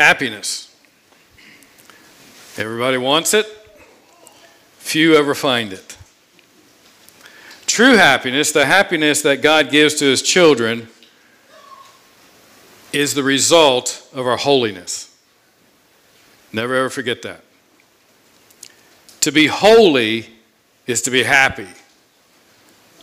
Happiness. Everybody wants it, few ever find it. True happiness, the happiness that God gives to his children, is the result of our holiness. Never ever forget that. To be holy is to be happy.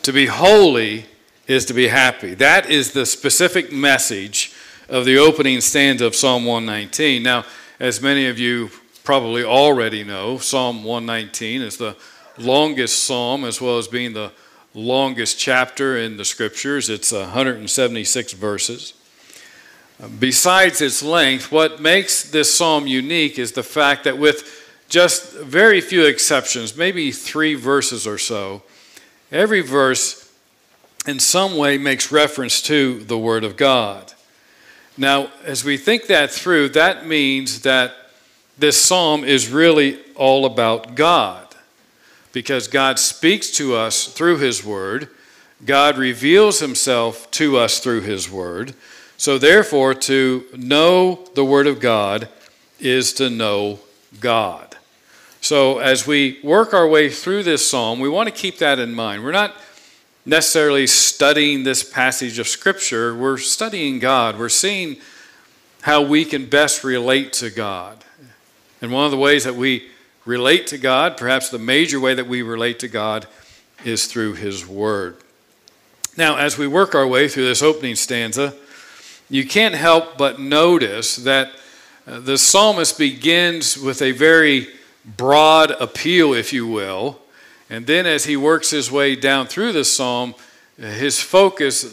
To be holy is to be happy. That is the specific message of the opening stanza of Psalm 119. Now, as many of you probably already know, Psalm 119 is the longest psalm as well as being the longest chapter in the scriptures. It's 176 verses. Besides its length, what makes this psalm unique is the fact that, with just very few exceptions, maybe three verses or so, every verse in some way makes reference to the Word of God. Now, as we think that through, that means that this psalm is really all about God because God speaks to us through His Word. God reveals Himself to us through His Word. So, therefore, to know the Word of God is to know God. So, as we work our way through this psalm, we want to keep that in mind. We're not necessarily studying this passage of Scripture, we're studying God. We're seeing how we can best relate to God. And one of the ways that we relate to God, perhaps the major way that we relate to God, is through His Word. Now, as we work our way through this opening stanza, you can't help but notice that uh, the psalmist begins with a very broad appeal, if you will. And then as he works his way down through the psalm, his focus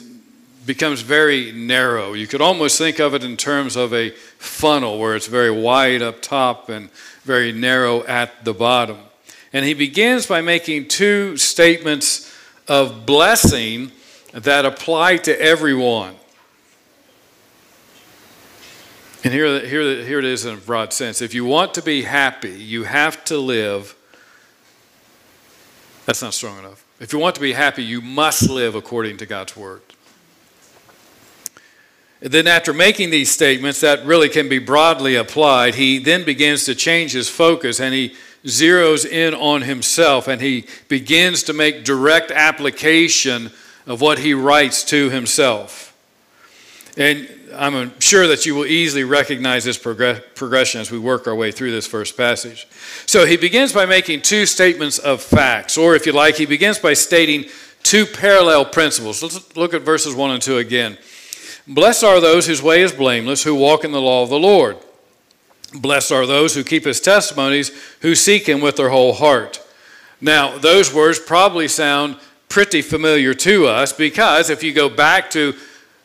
becomes very narrow. You could almost think of it in terms of a funnel where it's very wide up top and very narrow at the bottom. And he begins by making two statements of blessing that apply to everyone. And here, here, here it is in a broad sense. If you want to be happy, you have to live. That's not strong enough. If you want to be happy, you must live according to God's word. And then, after making these statements that really can be broadly applied, he then begins to change his focus and he zeroes in on himself and he begins to make direct application of what he writes to himself. And I'm sure that you will easily recognize this progression as we work our way through this first passage. So he begins by making two statements of facts, or if you like, he begins by stating two parallel principles. Let's look at verses 1 and 2 again. Blessed are those whose way is blameless, who walk in the law of the Lord. Blessed are those who keep his testimonies, who seek him with their whole heart. Now, those words probably sound pretty familiar to us because if you go back to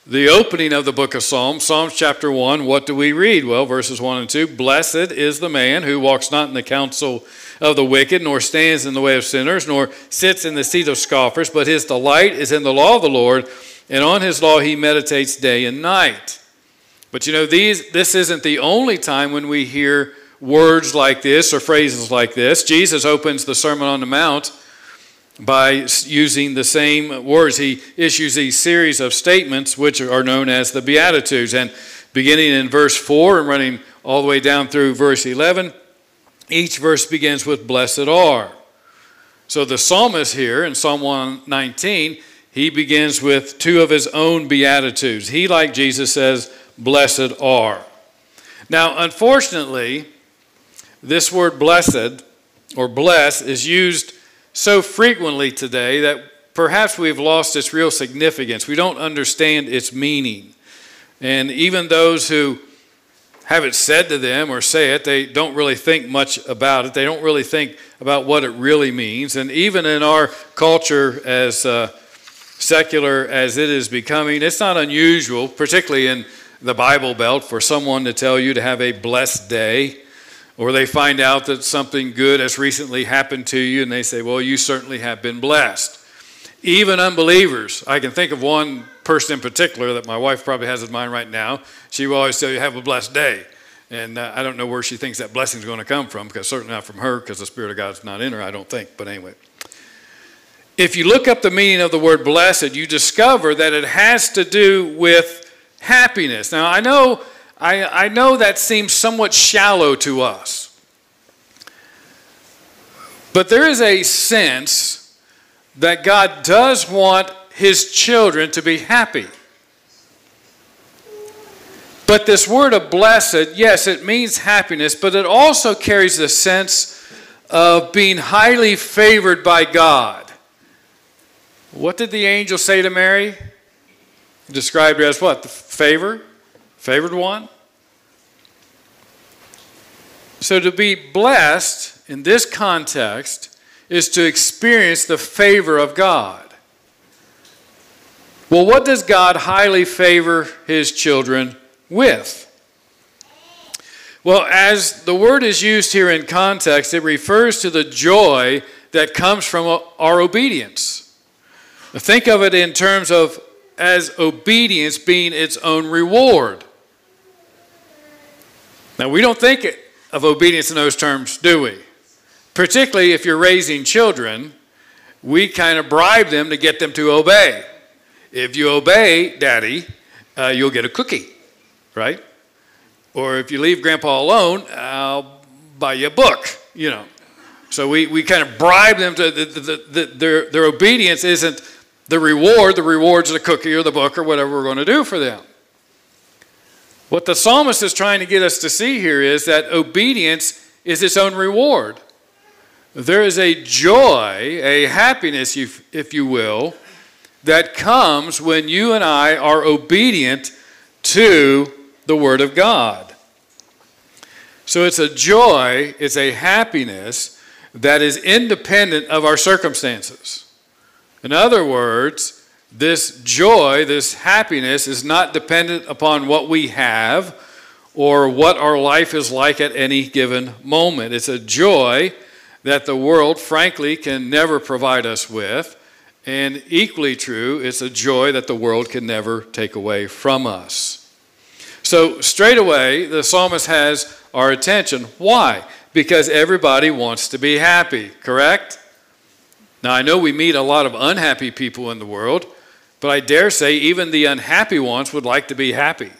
the opening of the book of Psalms, Psalms chapter 1, what do we read? Well, verses 1 and 2 Blessed is the man who walks not in the counsel of the wicked, nor stands in the way of sinners, nor sits in the seat of scoffers, but his delight is in the law of the Lord, and on his law he meditates day and night. But you know, these, this isn't the only time when we hear words like this or phrases like this. Jesus opens the Sermon on the Mount by using the same words. He issues these series of statements which are known as the Beatitudes. And beginning in verse 4 and running all the way down through verse 11, each verse begins with Blessed are. So the psalmist here in Psalm 119, he begins with two of his own Beatitudes. He, like Jesus, says, Blessed are. Now, unfortunately, this word blessed or bless is used so frequently today that perhaps we've lost its real significance. We don't understand its meaning. And even those who have it said to them or say it, they don't really think much about it. They don't really think about what it really means. And even in our culture, as uh, secular as it is becoming, it's not unusual, particularly in the Bible Belt, for someone to tell you to have a blessed day or they find out that something good has recently happened to you and they say, Well, you certainly have been blessed. Even unbelievers, I can think of one person in particular that my wife probably has in mind right now. She will always tell you, Have a blessed day. And uh, I don't know where she thinks that blessing is going to come from, because certainly not from her, because the Spirit of God's not in her, I don't think. But anyway. If you look up the meaning of the word blessed, you discover that it has to do with happiness. Now, I know I, I know that seems somewhat shallow to us. But there is a sense that God does want his children to be happy. But this word of blessed, yes, it means happiness, but it also carries the sense of being highly favored by God. What did the angel say to Mary? Described her as what? The favor? Favored one? So to be blessed in this context is to experience the favor of God. Well, what does God highly favor his children with? Well, as the word is used here in context, it refers to the joy that comes from our obedience. Think of it in terms of as obedience being its own reward. Now, we don't think of obedience in those terms, do we? Particularly if you're raising children, we kind of bribe them to get them to obey. If you obey daddy, uh, you'll get a cookie, right? Or if you leave grandpa alone, I'll buy you a book, you know. So we, we kind of bribe them to the, the, the, their, their obedience isn't the reward, the reward's the cookie or the book or whatever we're going to do for them. What the psalmist is trying to get us to see here is that obedience is its own reward. There is a joy, a happiness, if you will, that comes when you and I are obedient to the Word of God. So it's a joy, it's a happiness that is independent of our circumstances. In other words, this joy, this happiness is not dependent upon what we have or what our life is like at any given moment. It's a joy that the world, frankly, can never provide us with. And equally true, it's a joy that the world can never take away from us. So, straight away, the psalmist has our attention. Why? Because everybody wants to be happy, correct? Now, I know we meet a lot of unhappy people in the world, but I dare say even the unhappy ones would like to be happy.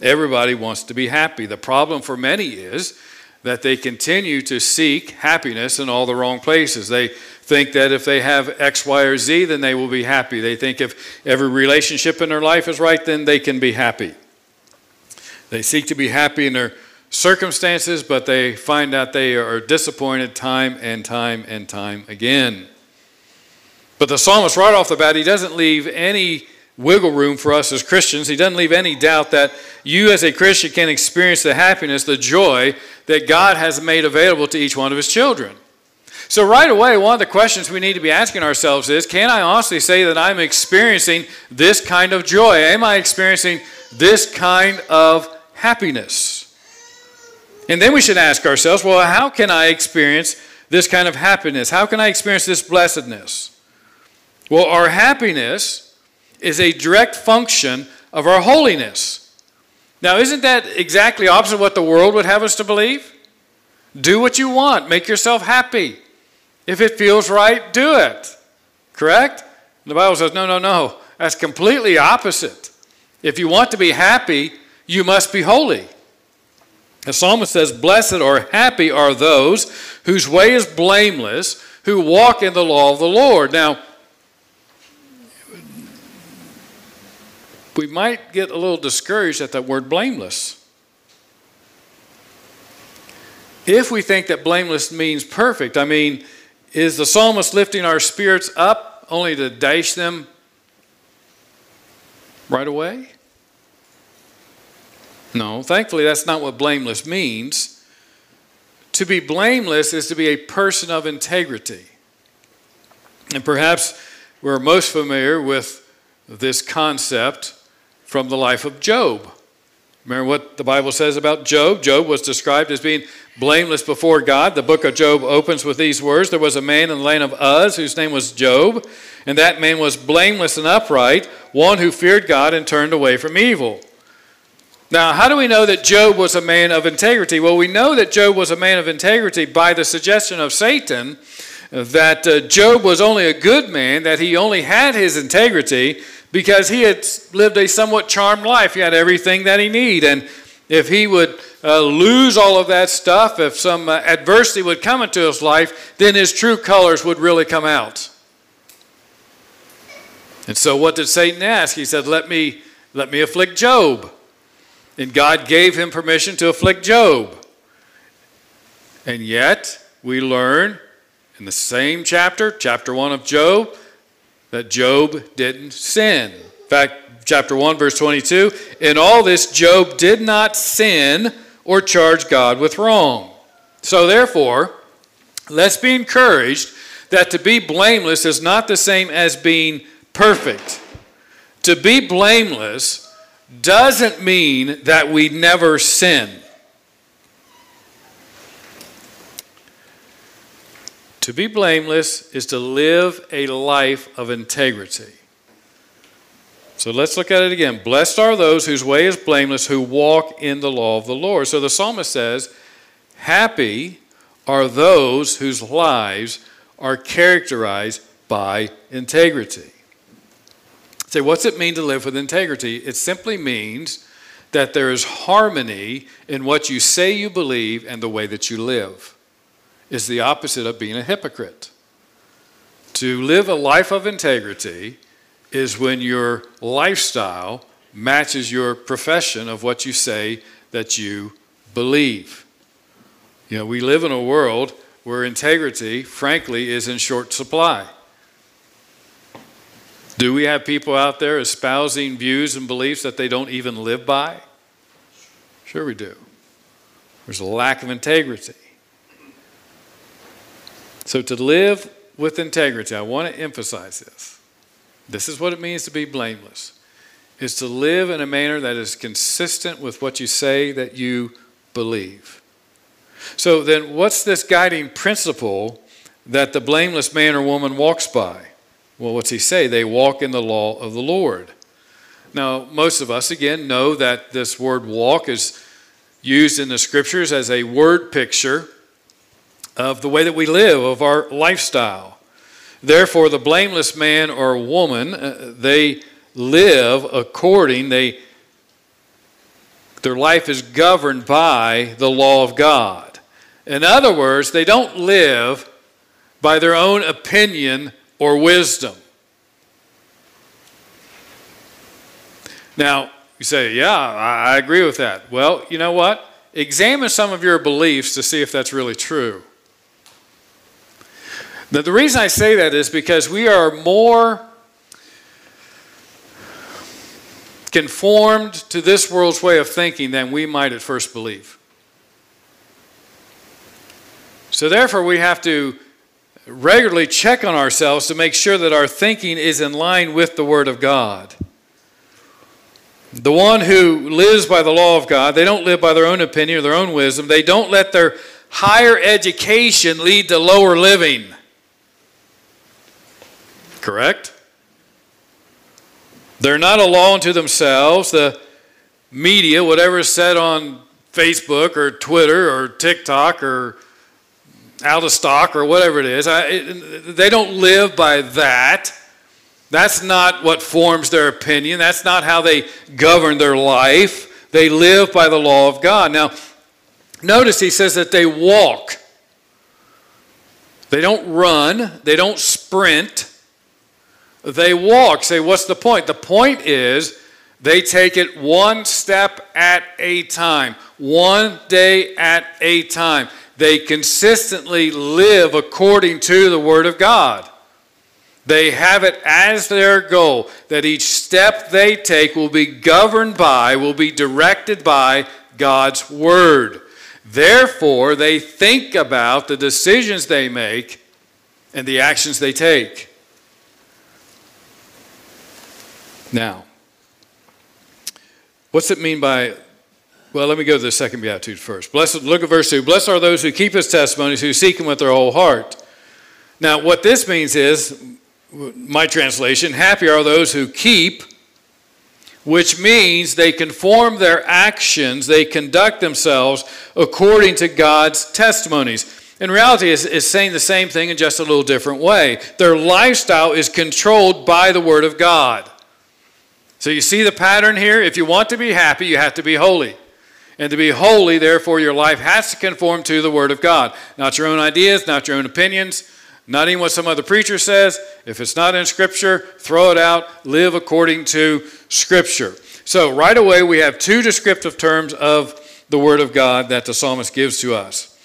Everybody wants to be happy. The problem for many is that they continue to seek happiness in all the wrong places. They think that if they have X, Y, or Z, then they will be happy. They think if every relationship in their life is right, then they can be happy. They seek to be happy in their circumstances, but they find out they are disappointed time and time and time again. But the psalmist, right off the bat, he doesn't leave any wiggle room for us as Christians. He doesn't leave any doubt that you, as a Christian, can experience the happiness, the joy that God has made available to each one of his children. So, right away, one of the questions we need to be asking ourselves is Can I honestly say that I'm experiencing this kind of joy? Am I experiencing this kind of happiness. And then we should ask ourselves, well, how can I experience this kind of happiness? How can I experience this blessedness? Well, our happiness is a direct function of our holiness. Now, isn't that exactly opposite what the world would have us to believe? Do what you want, make yourself happy. If it feels right, do it. Correct? The Bible says, no, no, no. That's completely opposite. If you want to be happy, you must be holy. The psalmist says, Blessed or happy are those whose way is blameless, who walk in the law of the Lord. Now, we might get a little discouraged at that word blameless. If we think that blameless means perfect, I mean, is the psalmist lifting our spirits up only to dash them right away? No, thankfully, that's not what blameless means. To be blameless is to be a person of integrity. And perhaps we're most familiar with this concept from the life of Job. Remember what the Bible says about Job? Job was described as being blameless before God. The book of Job opens with these words There was a man in the land of Uz whose name was Job, and that man was blameless and upright, one who feared God and turned away from evil. Now, how do we know that Job was a man of integrity? Well, we know that Job was a man of integrity by the suggestion of Satan that uh, Job was only a good man, that he only had his integrity because he had lived a somewhat charmed life. He had everything that he needed. And if he would uh, lose all of that stuff, if some uh, adversity would come into his life, then his true colors would really come out. And so, what did Satan ask? He said, Let me, let me afflict Job. And God gave him permission to afflict Job. And yet, we learn in the same chapter, chapter 1 of Job, that Job didn't sin. In fact, chapter 1, verse 22 In all this, Job did not sin or charge God with wrong. So, therefore, let's be encouraged that to be blameless is not the same as being perfect. To be blameless doesn't mean that we never sin. To be blameless is to live a life of integrity. So let's look at it again. Blessed are those whose way is blameless, who walk in the law of the Lord. So the psalmist says, Happy are those whose lives are characterized by integrity. Say, what's it mean to live with integrity? It simply means that there is harmony in what you say you believe and the way that you live. Is the opposite of being a hypocrite. To live a life of integrity is when your lifestyle matches your profession of what you say that you believe. You know, we live in a world where integrity, frankly, is in short supply. Do we have people out there espousing views and beliefs that they don't even live by? Sure, we do. There's a lack of integrity. So, to live with integrity, I want to emphasize this. This is what it means to be blameless is to live in a manner that is consistent with what you say that you believe. So then what's this guiding principle that the blameless man or woman walks by? Well, what's he say? They walk in the law of the Lord. Now, most of us, again, know that this word walk is used in the scriptures as a word picture of the way that we live, of our lifestyle. Therefore, the blameless man or woman, uh, they live according, they, their life is governed by the law of God. In other words, they don't live by their own opinion or wisdom. Now, you say, yeah, I agree with that. Well, you know what? Examine some of your beliefs to see if that's really true. Now, the reason I say that is because we are more conformed to this world's way of thinking than we might at first believe. So, therefore, we have to regularly check on ourselves to make sure that our thinking is in line with the Word of God. The one who lives by the law of God, they don't live by their own opinion or their own wisdom. They don't let their higher education lead to lower living. Correct? They're not a law unto themselves. The media, whatever is said on Facebook or Twitter or TikTok or out of stock or whatever it is. I, it, they don't live by that. That's not what forms their opinion. That's not how they govern their life. They live by the law of God. Now, notice he says that they walk. They don't run, they don't sprint, they walk. Say, what's the point? The point is they take it one step at a time, one day at a time they consistently live according to the Word of God. They have it as their goal that each step they take will be governed by, will be directed by God's Word. Therefore, they think about the decisions they make and the actions they take. Now, what's it mean by well, let me go to the second beatitude first. Blessed, look at verse 2. Blessed are those who keep his testimonies, who seek him with their whole heart. Now, what this means is, my translation, happy are those who keep, which means they conform their actions, they conduct themselves according to God's testimonies. In reality, it's, it's saying the same thing in just a little different way. Their lifestyle is controlled by the Word of God. So you see the pattern here? If you want to be happy, you have to be holy. And to be holy, therefore, your life has to conform to the Word of God. Not your own ideas, not your own opinions, not even what some other preacher says. If it's not in Scripture, throw it out. Live according to Scripture. So, right away, we have two descriptive terms of the Word of God that the psalmist gives to us.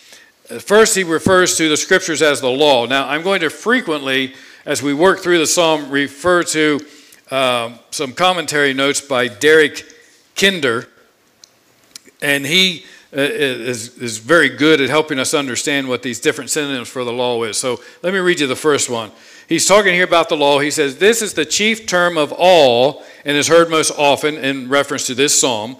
First, he refers to the Scriptures as the law. Now, I'm going to frequently, as we work through the psalm, refer to um, some commentary notes by Derek Kidner, and he uh, is, is very good at helping us understand what these different synonyms for the law is. So let me read you the first one. He's talking here about the law. He says, This is the chief term of all and is heard most often in reference to this psalm.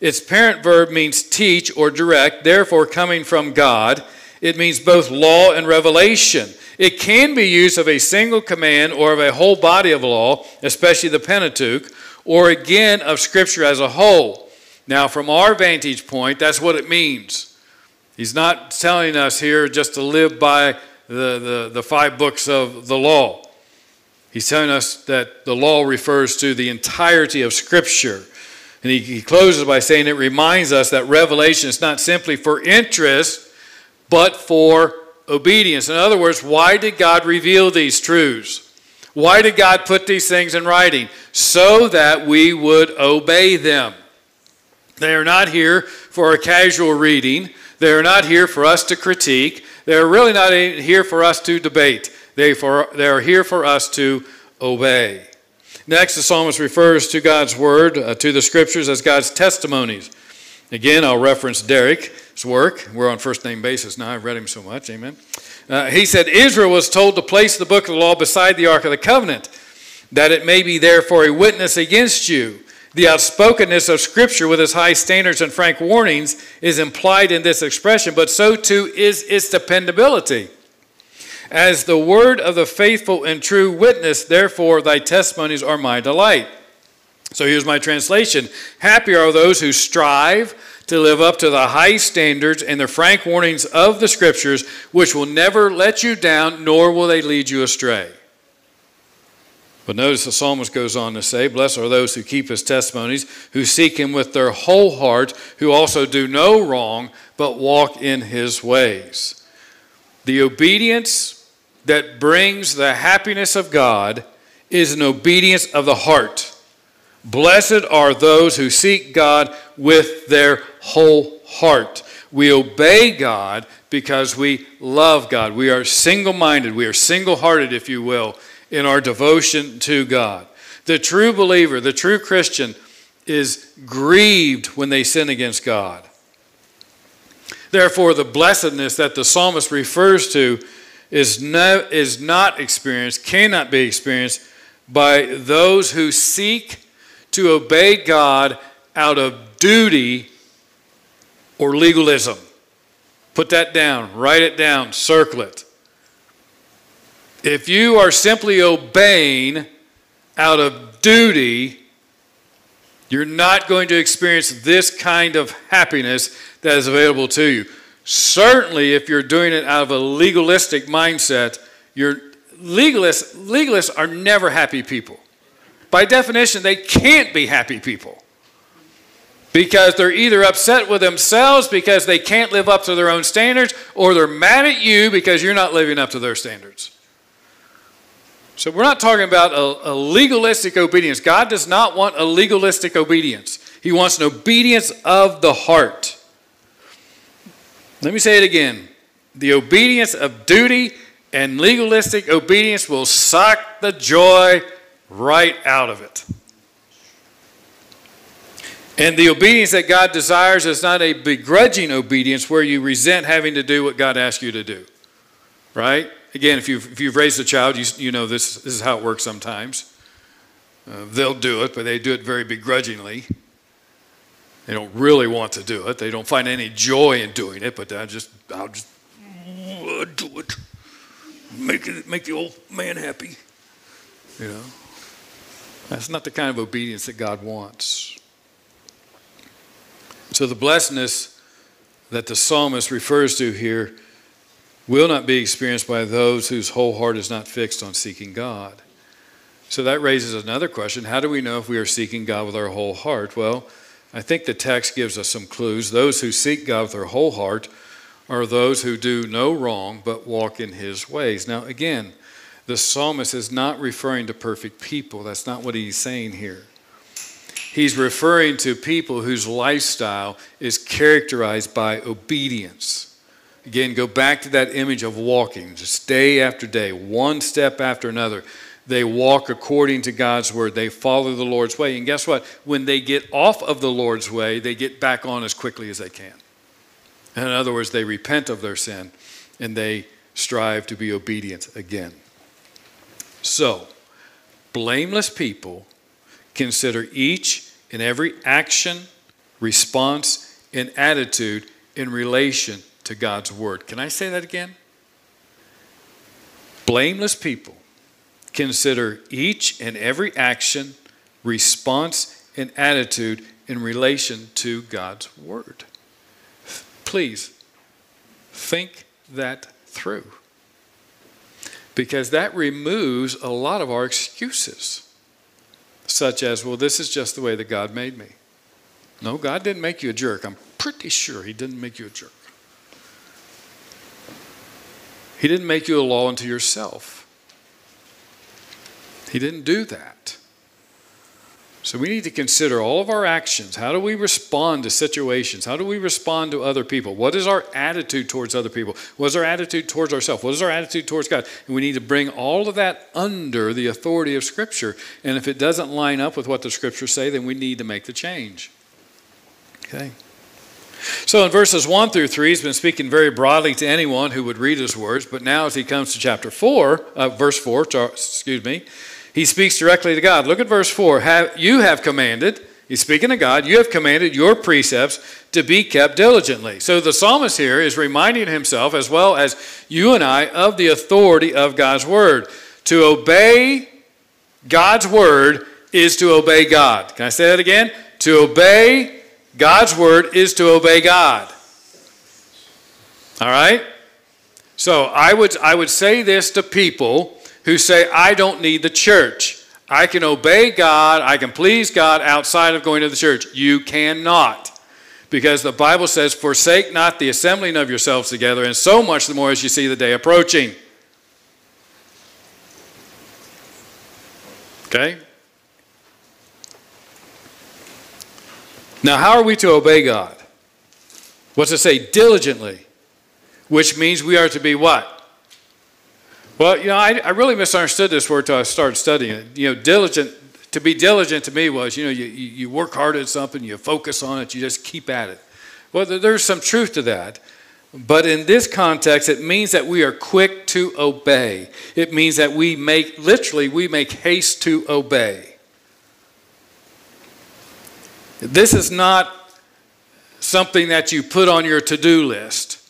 Its parent verb means teach or direct, therefore, coming from God. It means both law and revelation. It can be used of a single command or of a whole body of law, especially the Pentateuch, or again of Scripture as a whole. Now, from our vantage point, that's what it means. He's not telling us here just to live by the, the, the five books of the law. He's telling us that the law refers to the entirety of Scripture. And he, he closes by saying it reminds us that revelation is not simply for interest, but for obedience. In other words, why did God reveal these truths? Why did God put these things in writing? So that we would obey them. They are not here for a casual reading. They are not here for us to critique. They're really not here for us to debate. They, for, they are here for us to obey. Next, the psalmist refers to God's word, uh, to the scriptures, as God's testimonies. Again, I'll reference Derek's work. We're on first name basis now. I've read him so much. Amen. Uh, he said, Israel was told to place the book of the law beside the ark of the covenant, that it may be there for a witness against you. The outspokenness of Scripture with its high standards and frank warnings is implied in this expression, but so too is its dependability. As the word of the faithful and true witness, therefore thy testimonies are my delight. So here's my translation Happy are those who strive to live up to the high standards and the frank warnings of the Scriptures, which will never let you down, nor will they lead you astray. But notice the psalmist goes on to say, Blessed are those who keep his testimonies, who seek him with their whole heart, who also do no wrong, but walk in his ways. The obedience that brings the happiness of God is an obedience of the heart. Blessed are those who seek God with their whole heart. We obey God because we love God. We are single minded, we are single hearted, if you will in our devotion to God. The true believer, the true Christian, is grieved when they sin against God. Therefore, the blessedness that the psalmist refers to is, no, is not experienced, cannot be experienced by those who seek to obey God out of duty or legalism. Put that down, write it down, circle it. If you are simply obeying out of duty, you're not going to experience this kind of happiness that is available to you. Certainly, if you're doing it out of a legalistic mindset, your legalists, legalists are never happy people. By definition, they can't be happy people because they're either upset with themselves because they can't live up to their own standards, or they're mad at you because you're not living up to their standards. So we're not talking about a, a, legalistic obedience. God does not want a legalistic obedience, He wants an obedience of the heart. Let me say it again the obedience of duty and legalistic obedience will suck the joy right out of it. And the obedience that God desires is not a begrudging obedience where you resent having to do what God asks you to do. Right? Again, if you've, if you've raised a child, you, you know this, this is how it works sometimes. Uh, they'll do it, but they do it very begrudgingly. They don't really want to do it. They don't find any joy in doing it, but I just, I'll just do it. Make it, make the old man happy. You know, that's not the kind of obedience that God wants. So the blessedness that the psalmist refers to here will not be experienced by those whose whole heart is not fixed on seeking God. So that raises another question How do we know if we are seeking God with our whole heart? Well, I think the text gives us some clues. Those who seek God with their whole heart are those who do no wrong but walk in his ways. Now, again, the psalmist is not referring to perfect people. That's not what he's saying here. He's referring to people whose lifestyle is characterized by obedience. Again, go back to that image of walking, just day after day, one step after another. They walk according to God's word. They follow the Lord's way. And guess what? When they get off of the Lord's way, they get back on as quickly as they can. In other words, they repent of their sin and they strive to be obedient again. So, blameless people consider each and every action, response, and attitude in relation to God's Word. Can I say that again? Blameless people consider each and every action, response, and attitude in relation to God's Word. Please think that through. Because that removes a lot of our excuses, such as, well, this is just the way that God made me. No, God didn't make you a jerk. I'm pretty sure He didn't make you a jerk. He didn't make you a law unto yourself. He didn't do that. So we need to consider all of our actions. How do we respond to situations? How do we respond to other people? What is our attitude towards other people? What is our attitude towards ourselves? What is our attitude towards God? And we need to bring all of that under the authority of Scripture. And if it doesn't line up with what the Scriptures say, then we need to make the change. Okay? So in verses 1 through 3, he's been speaking very broadly to anyone who would read his words. But now, as he comes to chapter 4, uh, verse 4, excuse me, he speaks directly to God. Look at verse 4. Have, you have commanded, he's speaking to God, you have commanded your precepts to be kept diligently. So the psalmist here is reminding himself, as well as you and I, of the authority of God's word. To obey God's word is to obey God. Can I say that again? To obey God's word is to obey God. All right? So I would, I would say this to people who say, I don't need the church. I can obey God, I can please God outside of going to the church. You cannot. Because the Bible says, Forsake not the assembling of yourselves together, and so much the more as you see the day approaching. Okay? Now, how are we to obey God? What's it say? Diligently. Which means we are to be what? Well, you know, I, I really misunderstood this word until I started studying it. You know, diligent, to be diligent to me was, you know, you, you work hard at something, you focus on it, you just keep at it. Well, there's some truth to that. But in this context, it means that we are quick to obey. It means that we make, literally, we make haste to obey. This is not something that you put on your to do list.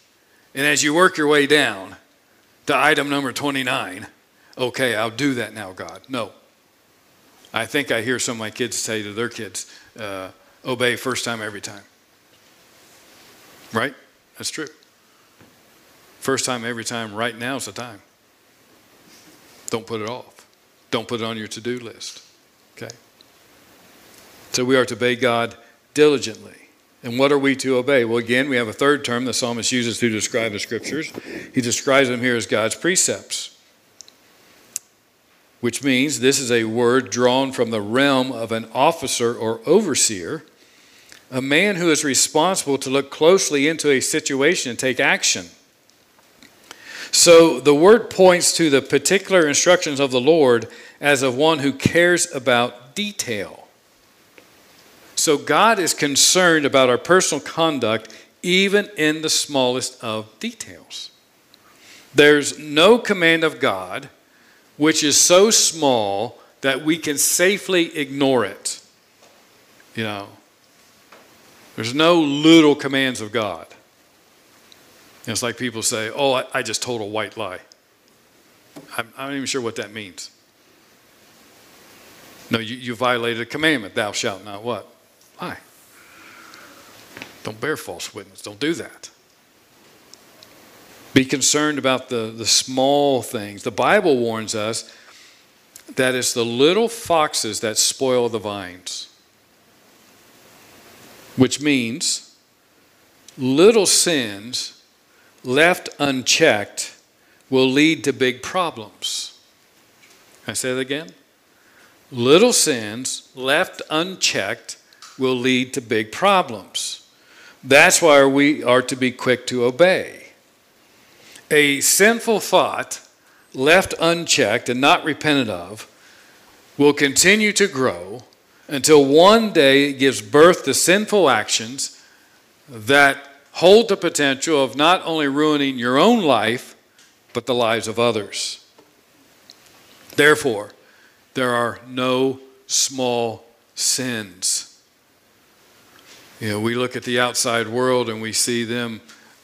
And as you work your way down, to item number 29. Okay, I'll do that now, God. No. I think I hear some of my kids say to their kids, uh, obey first time every time. Right? That's true. First time every time, right now is the time. Don't put it off. Don't put it on your to do list. Okay? So we are to obey God diligently. And what are we to obey? Well, again, we have a third term the psalmist uses to describe the scriptures. He describes them here as God's precepts, which means this is a word drawn from the realm of an officer or overseer, a man who is responsible to look closely into a situation and take action. So the word points to the particular instructions of the Lord as of one who cares about detail. So God is concerned about our personal conduct, even in the smallest of details. There's no command of God which is so small that we can safely ignore it. You know, there's no little commands of God. it's like people say, Oh, I, just told a white lie. I'm, I'm not even sure what that means. No, you, you violated a commandment, thou shalt not what? Why? Don't bear false witness. Don't do that. Be concerned about the, the small things. The Bible warns us that it's the little foxes that spoil the vines. which means little sins left unchecked will lead to big problems. Can I say that again? Little sins left unchecked will lead to big problems. That's why we are to be quick to obey. A sinful thought left unchecked and not repented of will continue to grow until one day it gives birth to sinful actions that hold the potential of not only ruining your own life, but the lives of others. Therefore, there are no small sins. You know, we look at the outside world and we see them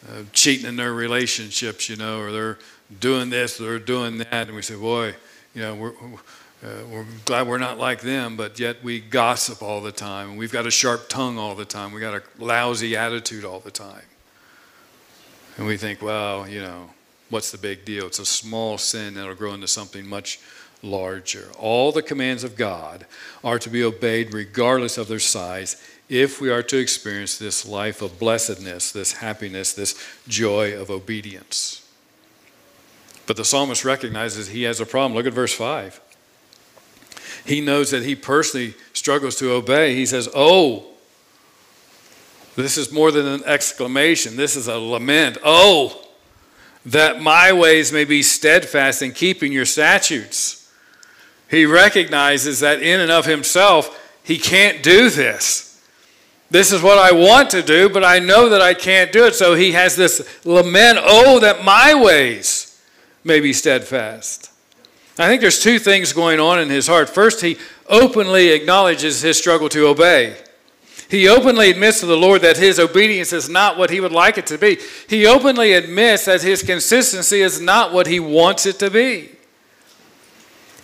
uh, cheating in their relationships, you know, or they're doing this, or they're doing that, and we say, boy, you know, we're, uh, we're glad we're not like them, but yet we gossip all the time, and we've got a sharp tongue all the time, we got a lousy attitude all the time. And we think, well, you know, what's the big deal? It's a small sin that'll grow into something much larger. All the commands of God are to be obeyed regardless of their size if we are to experience this life of blessedness, this happiness, this joy of obedience. But the psalmist recognizes he has a problem. Look at verse 5. He knows that he personally struggles to obey. He says, Oh, this is more than an exclamation, this is a lament. Oh, that my ways may be steadfast in keeping your statutes. He recognizes that in and of himself, he can't do this. This is what I want to do, but I know that I can't do it. So he has this lament oh, that my ways may be steadfast. I think there's two things going on in his heart. First, he openly acknowledges his struggle to obey. He openly admits to the Lord that his obedience is not what he would like it to be. He openly admits that his consistency is not what he wants it to be.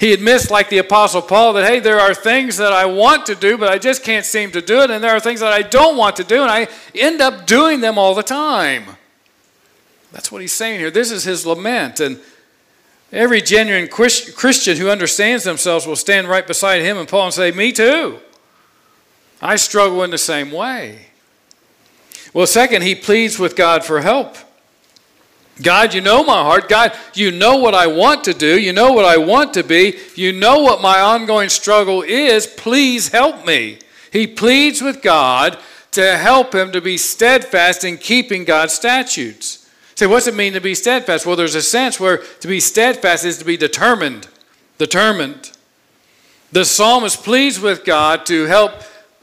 He admits, like the Apostle Paul, that, hey, there are things that I want to do, but I just can't seem to do it. And there are things that I don't want to do, and I end up doing them all the time. That's what he's saying here. This is his lament. And every genuine Christian who understands themselves will stand right beside him and Paul and say, Me too. I struggle in the same way. Well, second, he pleads with God for help. God, you know my heart. God, you know what I want to do. You know what I want to be. You know what my ongoing struggle is. Please help me. He pleads with God to help him to be steadfast in keeping God's statutes. Say, what's it mean to be steadfast? Well, there's a sense where to be steadfast is to be determined. Determined. The psalmist pleads with God to help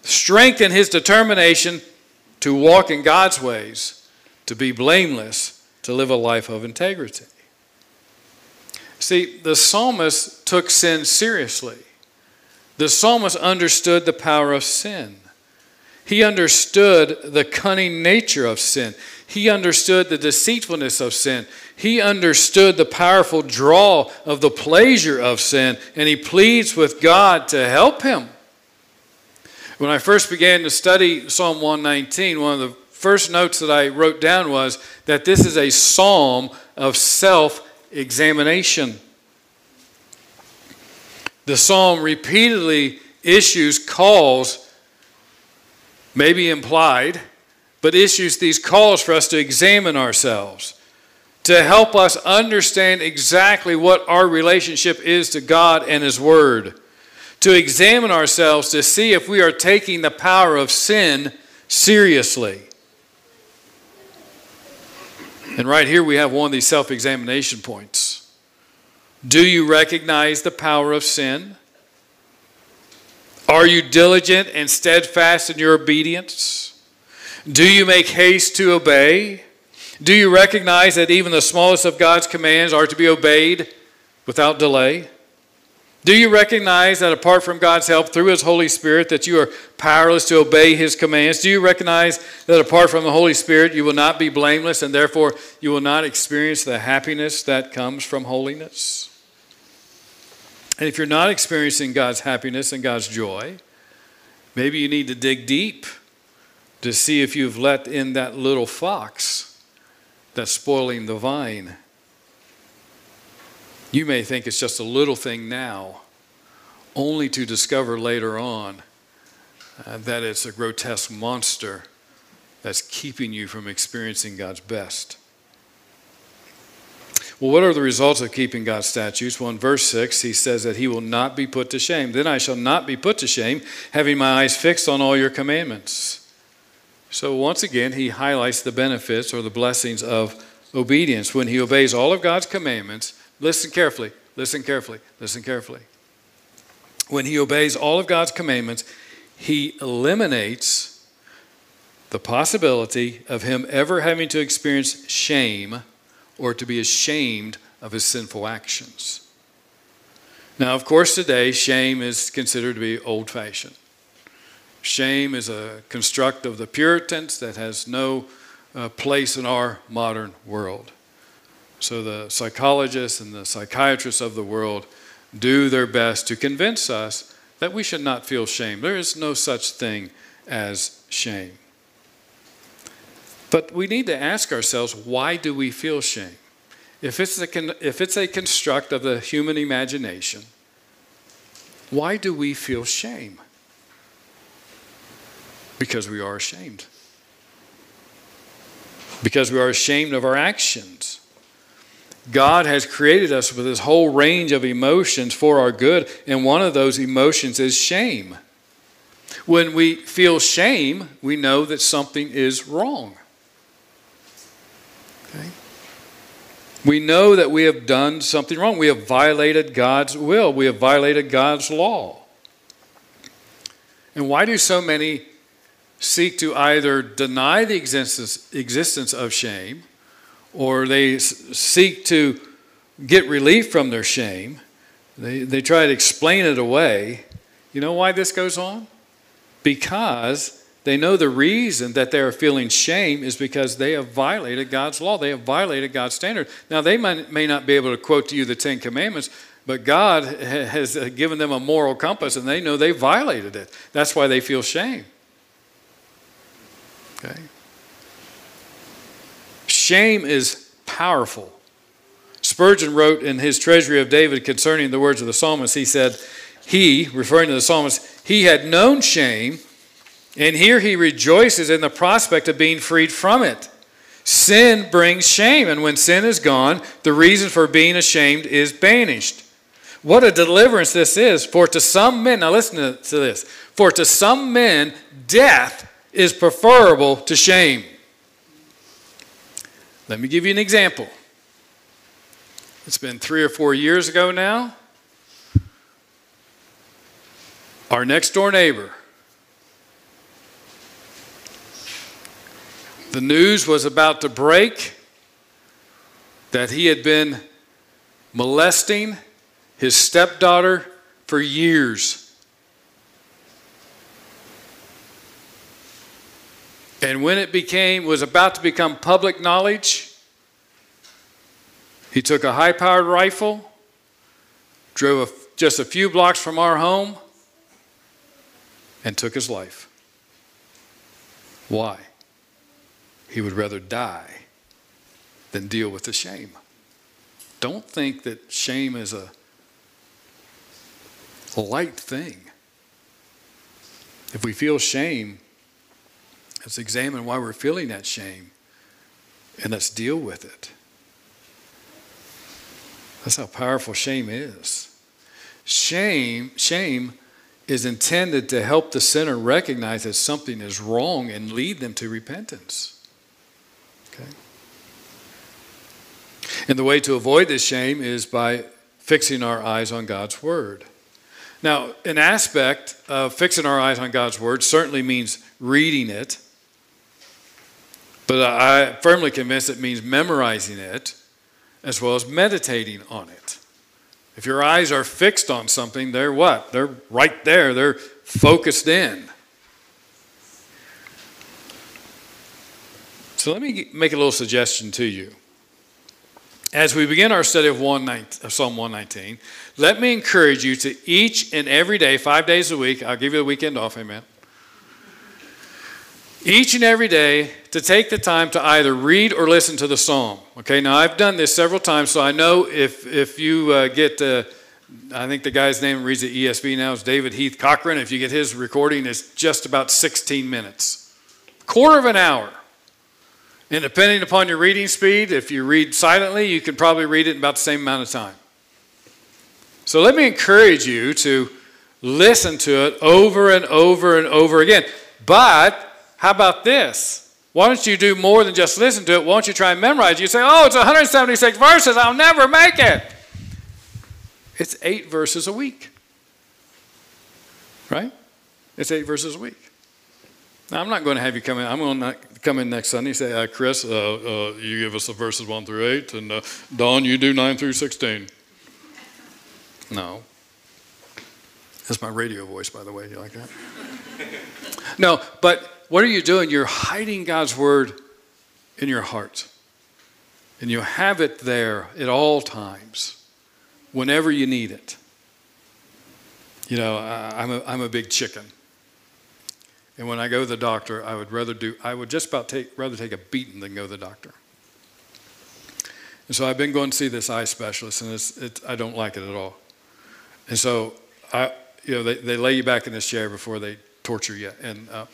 strengthen his determination to walk in God's ways, to be blameless to live a life of integrity. See, the psalmist took sin seriously. The psalmist understood the power of sin. He understood the cunning nature of sin. He understood the deceitfulness of sin. He understood the powerful draw of the pleasure of sin, and he pleads with God to help him. When I first began to study Psalm 119, one of the first notes that I wrote down was that this is a psalm of self examination. The psalm repeatedly issues calls, maybe implied, but issues these calls for us to examine ourselves, to help us understand exactly what our relationship is to God and His Word, to examine ourselves to see if we are taking the power of sin seriously. And right here we have one of these self examination points. Do you recognize the power of sin? Are you diligent and steadfast in your obedience? Do you make haste to obey? Do you recognize that even the smallest of God's commands are to be obeyed without delay? Do you recognize that apart from God's help through His Holy Spirit that you are powerless to obey His commands? Do you recognize that apart from the Holy Spirit you will not be blameless and therefore you will not experience the happiness that comes from holiness? And if you're not experiencing God's happiness and God's joy, maybe you need to dig deep to see if you've let in that little fox that's spoiling the vine. You may think it's just a little thing now, only to discover later on uh, that it's a grotesque monster that's keeping you from experiencing God's best. Well, what are the results of keeping God's statutes? Well, in verse 6, he says that he will not be put to shame. Then I shall not be put to shame, having my eyes fixed on all your commandments. So, once again, he highlights the benefits or the blessings of obedience. When he obeys all of God's commandments, listen carefully, listen carefully, listen carefully. When he obeys all of God's commandments, he eliminates the possibility of him ever having to experience shame or to be ashamed of his sinful actions. Now, of course, today, shame is considered to be old fashioned. Shame is a construct of the Puritans that has no uh, place in our modern world. So the psychologists and the psychiatrists of the world do their best to convince us that we should not feel shame. There is no such thing as shame. But we need to ask ourselves why do we feel shame? If it's, a, if it's a construct of the human imagination, why do we feel shame? Because we are ashamed. Because we are ashamed of our actions. God has created us with this whole range of emotions for our good, and one of those emotions is shame. When we feel shame, we know that something is wrong. Okay? We know that we have done something wrong. We have violated God's will, we have violated God's law. And why do so many seek to either deny the existence, existence of shame or they seek to get relief from their shame? They, they try to explain it away. You know why this goes on? Because they know the reason that they are feeling shame is because they have violated God's law. They have violated God's standard. Now, they may, may not be able to quote to you the Ten Commandments, but God has uh, given them a moral compass and they know they violated it. That's why they feel shame. Okay? Shame is powerful. Spurgeon wrote in his Treasury of David concerning the words of the psalmist, he said, He, referring to the psalmist, he had known shame and here he rejoices in the prospect of being freed from it. Sin brings shame, and when sin is gone, the reason for being ashamed is banished. What a deliverance this is. For to some men, now listen to this, for to some men, death is preferable to shame. Let me give you an example. It's been three or four years ago now. Our next door neighbor The news was about to break that he had been molesting his stepdaughter for years. And when it became was about to become public knowledge, he took a high-powered rifle, drove a, just a few blocks from our home, and took his life. Why? He would rather die than deal with the shame. Don't think that shame is a, a light thing. If we feel shame, let's examine why we're feeling that shame and let's deal with it. That's how powerful shame is. Shame, shame is intended to help the sinner recognize that something is wrong and lead them to repentance. Okay? And the way to avoid this shame is by fixing our eyes on God's Word. Now, an aspect of fixing our eyes on God's Word certainly means reading it, but I firmly convinced it means memorizing it as well as meditating on it. If your eyes are fixed on something, they're what? They're right there, they're focused in. So let me make a little suggestion to you. As we begin our study of, of Psalm 119, let me encourage you to each and every day, five days a week, I'll give you the weekend off, amen. Each and every day to take the time to either read or listen to the psalm. Okay, now I've done this several times, so I know if, if you uh, get uh, I think the guy's name reads the ESV now is David Heath Cochran. If you get his recording, it's just about 16 minutes, quarter of an hour. And depending upon your reading speed, if you read silently, you can probably read it in about the same amount of time. So let me encourage you to listen to it over and over and over again. But how about this? Why don't you do more than just listen to it? Why don't you try and memorize it? You say, oh, it's 176 verses, I'll never make it. It's eight verses a week. Right? It's eight verses a week. Now, I'm not going to have you come in. I'm going to come in next Sunday and say, uh, Chris, uh, uh, you give us the verses 1 through 8, and uh, Don, you do 9 through 16. No. That's my radio voice, by the way. Do you like that? no, but what are you doing? You're hiding God's word in your heart. And you have it there at all times, whenever you need it. You know, I'm a, I'm a big chicken. And when I go to the doctor, I would rather do, I would just about take, rather take a beating than go to the doctor. And so I've been going to see this eye specialist, and it's, it's, I don't like it at all. And so, I, you know, they, they lay you back in this chair before they torture you. And uh,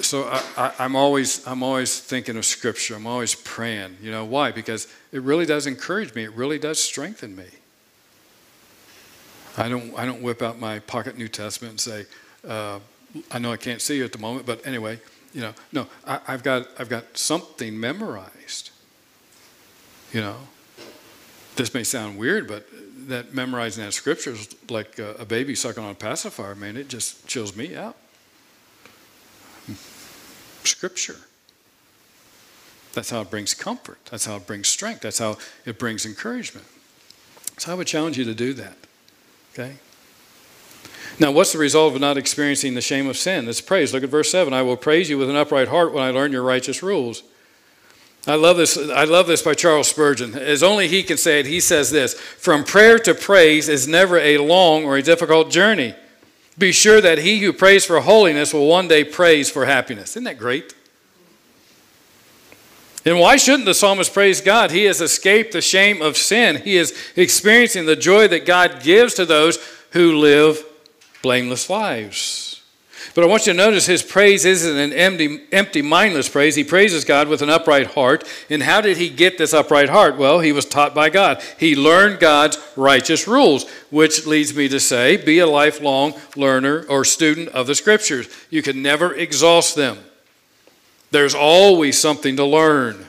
so I, am always I'm always thinking of Scripture. I'm always praying. You know why? Because it really does encourage me. It really does strengthen me. I don't I don't whip out my pocket New Testament and say, uh, I know I can't see you at the moment, but anyway, you know, no, I, have got I've got something memorized. You know, this may sound weird, but that memorizing that scripture is like a, a baby sucking on a pacifier. Man, it just chills me out. Scripture. That's how it brings comfort. That's how it brings strength. That's how it brings encouragement. So I would challenge you to do that. Okay? Now, what's the result of not experiencing the shame of sin? It's praise. Look at verse 7. I will praise you with an upright heart when I learn your righteous rules. I love this. I love this by Charles Spurgeon. As only he can say it, he says this From prayer to praise is never a long or a difficult journey. Be sure that he who prays for holiness will one day praise for happiness. Isn't that great? And why shouldn't the psalmist praise God? He has escaped the shame of sin. He is experiencing the joy that God gives to those who live blameless lives. But I want you to notice his praise isn't an empty, empty, mindless praise. He praises God with an upright heart. And how did he get this upright heart? Well, he was taught by God. He learned God's righteous rules, which leads me to say be a lifelong learner or student of the scriptures. You can never exhaust them, there's always something to learn.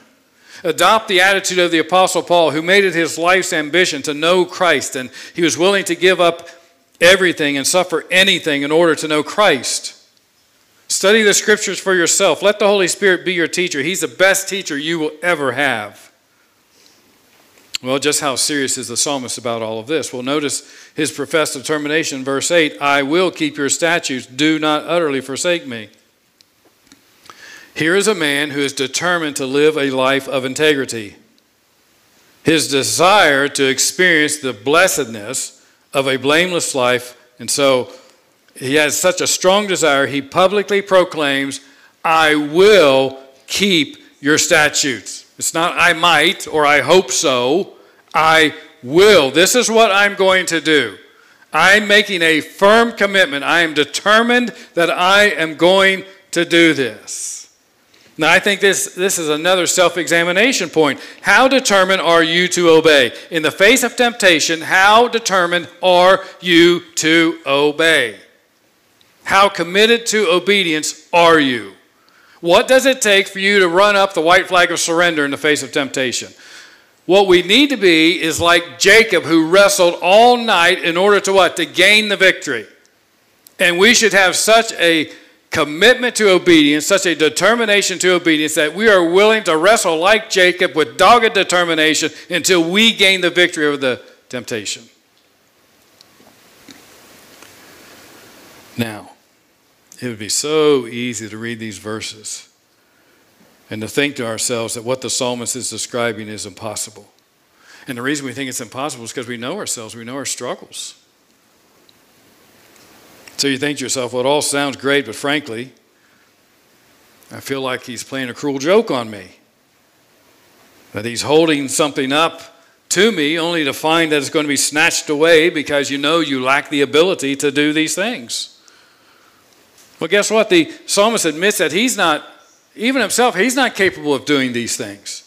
Adopt the attitude of the Apostle Paul, who made it his life's ambition to know Christ, and he was willing to give up everything and suffer anything in order to know Christ. Study the scriptures for yourself. Let the Holy Spirit be your teacher. He's the best teacher you will ever have. Well, just how serious is the psalmist about all of this? Well, notice his professed determination, verse 8 I will keep your statutes, do not utterly forsake me. Here is a man who is determined to live a life of integrity. His desire to experience the blessedness of a blameless life. And so he has such a strong desire, he publicly proclaims, I will keep your statutes. It's not I might or I hope so. I will. This is what I'm going to do. I'm making a firm commitment. I am determined that I am going to do this. Now, I think this, this is another self examination point. How determined are you to obey? In the face of temptation, how determined are you to obey? How committed to obedience are you? What does it take for you to run up the white flag of surrender in the face of temptation? What we need to be is like Jacob, who wrestled all night in order to what? To gain the victory. And we should have such a commitment to obedience, such a determination to obedience that we are willing to wrestle like Jacob with dogged determination until we gain the victory over the temptation. Now, it would be so easy to read these verses and to think to ourselves that what the psalmist is describing is impossible. And the reason we think it's impossible is because we know ourselves, we know our struggles. So you think to yourself, well, it all sounds great, but frankly, I feel like he's playing a cruel joke on me. That he's holding something up to me only to find that it's going to be snatched away because you know you lack the ability to do these things. Well, guess what? The psalmist admits that he's not, even himself, he's not capable of doing these things.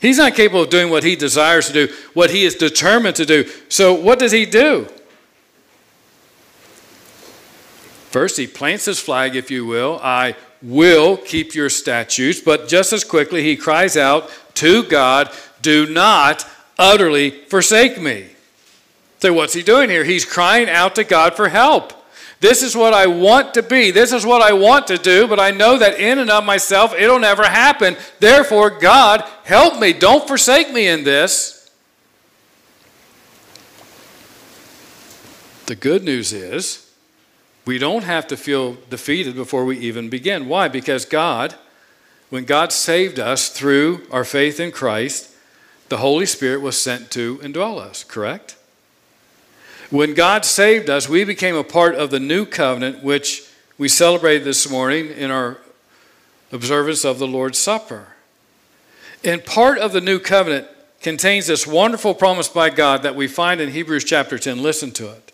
He's not capable of doing what he desires to do, what he is determined to do. So, what does he do? First, he plants his flag, if you will. I will keep your statutes. But just as quickly, he cries out to God, Do not utterly forsake me. So, what's he doing here? He's crying out to God for help. This is what I want to be. This is what I want to do, but I know that in and of myself it'll never happen. Therefore, God, help me. Don't forsake me in this. The good news is we don't have to feel defeated before we even begin. Why? Because God, when God saved us through our faith in Christ, the Holy Spirit was sent to indwell us, correct? When God saved us, we became a part of the new covenant, which we celebrated this morning in our observance of the Lord's Supper. And part of the new covenant contains this wonderful promise by God that we find in Hebrews chapter 10. Listen to it.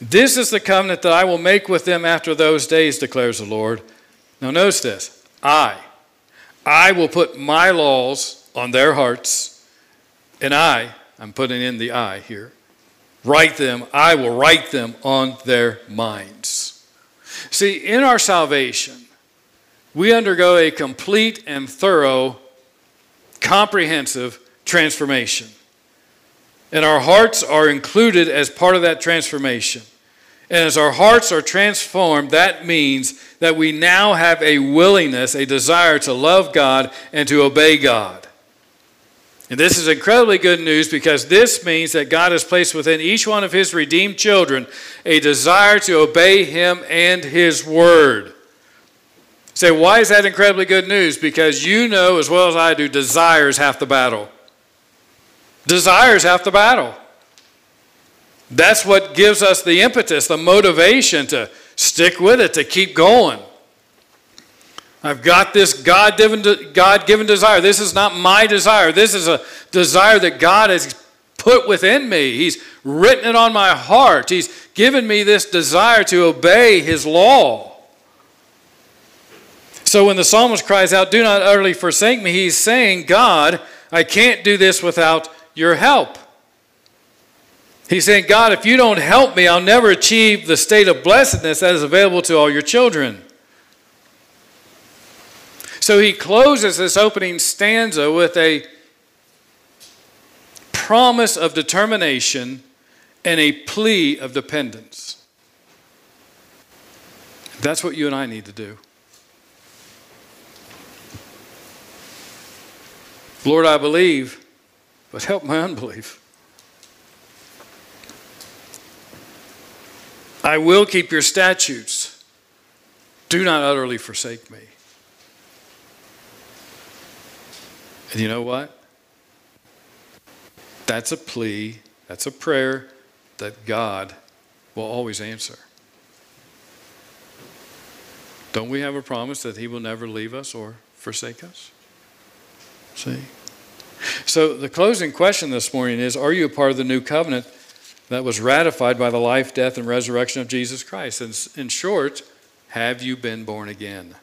This is the covenant that I will make with them after those days, declares the Lord. Now, notice this I, I will put my laws on their hearts, and I, I'm putting in the I here, write them, I will write them on their minds. See, in our salvation, we undergo a complete and thorough, comprehensive transformation. And our hearts are included as part of that transformation. And as our hearts are transformed, that means that we now have a willingness, a desire to love God and to obey God. And this is incredibly good news because this means that God has placed within each one of His redeemed children a desire to obey Him and His Word. Say, why is that incredibly good news? Because you know as well as I do, desire is half the battle. Desire is half the battle. That's what gives us the impetus, the motivation to stick with it, to keep going. I've got this God given, God given desire. This is not my desire. This is a desire that God has put within me. He's written it on my heart. He's given me this desire to obey His law. So when the psalmist cries out, Do not utterly forsake me, he's saying, God, I can't do this without your help. He's saying, God, if you don't help me, I'll never achieve the state of blessedness that is available to all your children. So he closes this opening stanza with a promise of determination and a plea of dependence. That's what you and I need to do. Lord, I believe, but help my unbelief. I will keep your statutes. Do not utterly forsake me. And you know what? That's a plea, that's a prayer that God will always answer. Don't we have a promise that He will never leave us or forsake us? See? So, the closing question this morning is Are you a part of the new covenant that was ratified by the life, death, and resurrection of Jesus Christ? And in short, have you been born again?